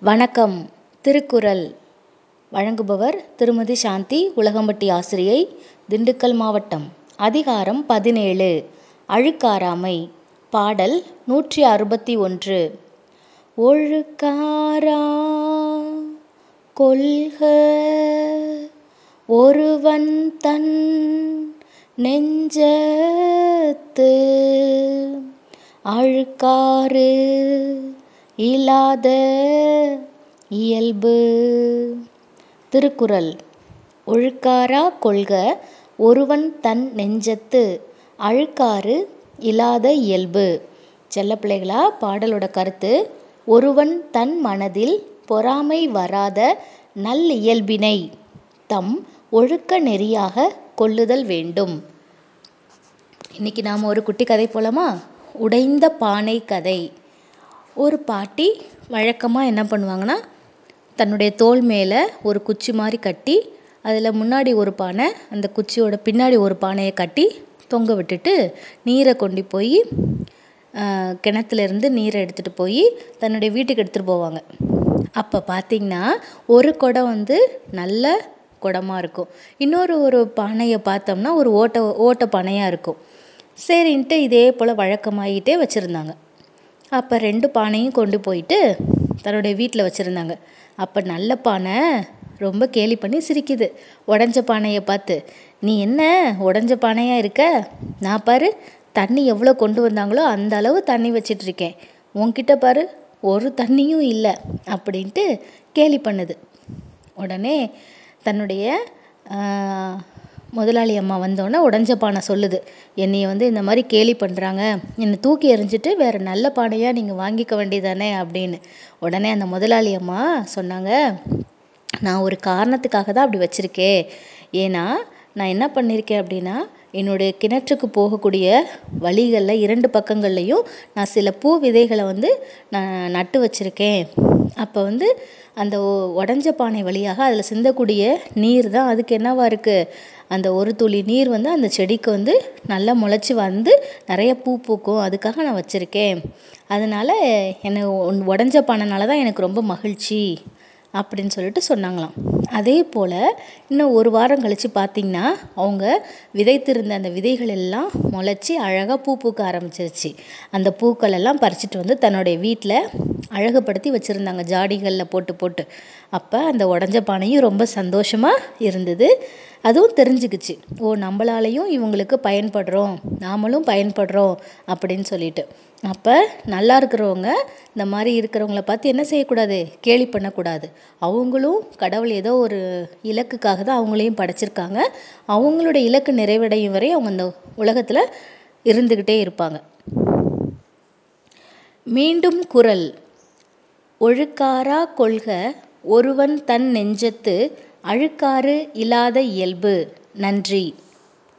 வணக்கம். திருக்குறள். வழங்குபவர் திருமதி சாந்தி உலகம்பட்டி ஆசிரியை திண்டுக்கல் மாவட்டம். அதிகாரம் பதினேழு. அழுக்காராமை பாடல் நூற்றி அறுபத்தி ஒன்று. ஒழுக்காரா? கொள்க. ஒருவன் தன் நெஞ்சத்து அழுக்காறு. இலாத இயல்பு. திருக்குறள். ஒழுக்காரா கொள்க ஒருவன் தன் நெஞ்சத்து அழுக்காறு இலாத இயல்பு. செல்லப்பிள்ளைகளா பாடலோட கருத்து ஒருவன் தன் மனதில் பொறாமை வராத நல் இயல்பினை தம் ஒழுக்க நெறியாக கொள்ளுதல் வேண்டும். இன்னைக்கு நாம் ஒரு குட்டி கதை போலாமா? உடைந்த பானை கதை. ஒரு பாட்டி வழக்கமாக என்ன பண்ணுவாங்கன்னா தன்னுடைய தோல் மேலே ஒரு குச்சி மாதிரி கட்டி அதில் முன்னாடி ஒரு பானை அந்த குச்சியோட பின்னாடி ஒரு பானையை கட்டி தொங்க விட்டுட்டு நீரை கொண்டு போய் கிணத்துலேருந்து நீரை எடுத்துகிட்டு போய் தன்னுடைய வீட்டுக்கு எடுத்துகிட்டு போவாங்க. அப்போ பார்த்திங்கன்னா ஒரு குடம் வந்து நல்ல குடமாக இருக்கும். இன்னொரு ஒரு பானையை பார்த்தோம்னா ஒரு ஓட்டை ஓட்டை பானையாக இருக்கும். சரின்ட்டு இதே போல் வழக்கமாகிட்டே வச்சுருந்தாங்க. அப்போ ரெண்டு பானையும் கொண்டு போயிட்டு தன்னுடைய வீட்டில் வச்சுருந்தாங்க. அப்போ நல்ல பானை ரொம்ப கேலி பண்ணி சிரிக்குது. உடஞ்ச பானையை பார்த்து நீ என்ன? உடஞ்ச பானையாக இருக்க? நான் பாரு தண்ணி எவ்வளோ கொண்டு வந்தாங்களோ அந்த அளவு தண்ணி வச்சிட்ருக்கேன். உன்கிட்ட பாரு ஒரு தண்ணியும் இல்லை அப்படின்ட்டு கேலி பண்ணுது. உடனே தன்னுடைய முதலாளி அம்மா வந்தோடனே உடஞ்ச பானை சொல்லுது. என்னையை வந்து இந்த மாதிரி கேலி பண்ணுறாங்க என்னை தூக்கி எறிஞ்சிட்டு வேறு நல்ல பானையாக நீங்கள் வாங்கிக்க வேண்டியதானே? அப்படின்னு. உடனே அந்த முதலாளி அம்மா சொன்னாங்க நான் ஒரு காரணத்துக்காக தான் அப்படி வச்சுருக்கேன் ஏன்னா நான் என்ன பண்ணியிருக்கேன் அப்படின்னா என்னுடைய கிணற்றுக்கு போகக்கூடிய வழிகளில் இரண்டு பக்கங்கள்லேயும் நான் சில பூ விதைகளை வந்து நான் நட்டு வச்சுருக்கேன். அப்போ வந்து அந்த உடஞ்ச பானை வழியாக அதில் சிந்தக்கூடிய நீர் தான் அதுக்கு என்னவாக இருக்குது அந்த ஒரு துளி நீர் வந்து அந்த செடிக்கு வந்து நல்லா முளைச்சி வந்து நிறைய பூ பூக்கும். அதுக்காக நான் வச்சுருக்கேன். அதனால் என்னை உடஞ்ச பானைனால தான் எனக்கு ரொம்ப மகிழ்ச்சி. அப்படின்னு சொல்லிட்டு சொன்னாங்களாம். அதே போல் இன்னும் ஒரு வாரம் கழித்து பார்த்திங்கன்னா அவங்க விதைத்திருந்த அந்த விதைகள் எல்லாம் முளைச்சி அழகாக பூ பூக்க ஆரம்பிச்சிருச்சு. அந்த பூக்கள் எல்லாம் பறிச்சிட்டு வந்து தன்னுடைய வீட்டில் அழகுப்படுத்தி வச்சுருந்தாங்க. ஜாடிகளில் போட்டு போட்டு. அப்போ அந்த உடஞ்ச பானையும் ரொம்ப சந்தோஷமாக இருந்தது. அதுவும் தெரிஞ்சுக்கிச்சு. ஓ நம்மளாலையும் இவங்களுக்கு பயன்படுறோம். நாமளும் பயன்படுறோம் அப்படின்னு சொல்லிட்டு. அப்போ நல்லா இருக்கிறவங்க இந்த மாதிரி இருக்கிறவங்கள பார்த்து என்ன செய்யக்கூடாது? கேலி பண்ணக்கூடாது. அவங்களும் கடவுள் ஏதோ ஒரு இலக்குக்காக தான் அவங்களையும் படைச்சிருக்காங்க. அவங்களோட இலக்கு நிறைவடையும் வரை அவங்க இந்த உலகத்தில் இருந்துக்கிட்டே இருப்பாங்க. மீண்டும் குரல். ஒழுக்காரா கொள்க ஒருவன் தன் நெஞ்சத்து அழுக்காறு இல்லாத இயல்பு. நன்றி.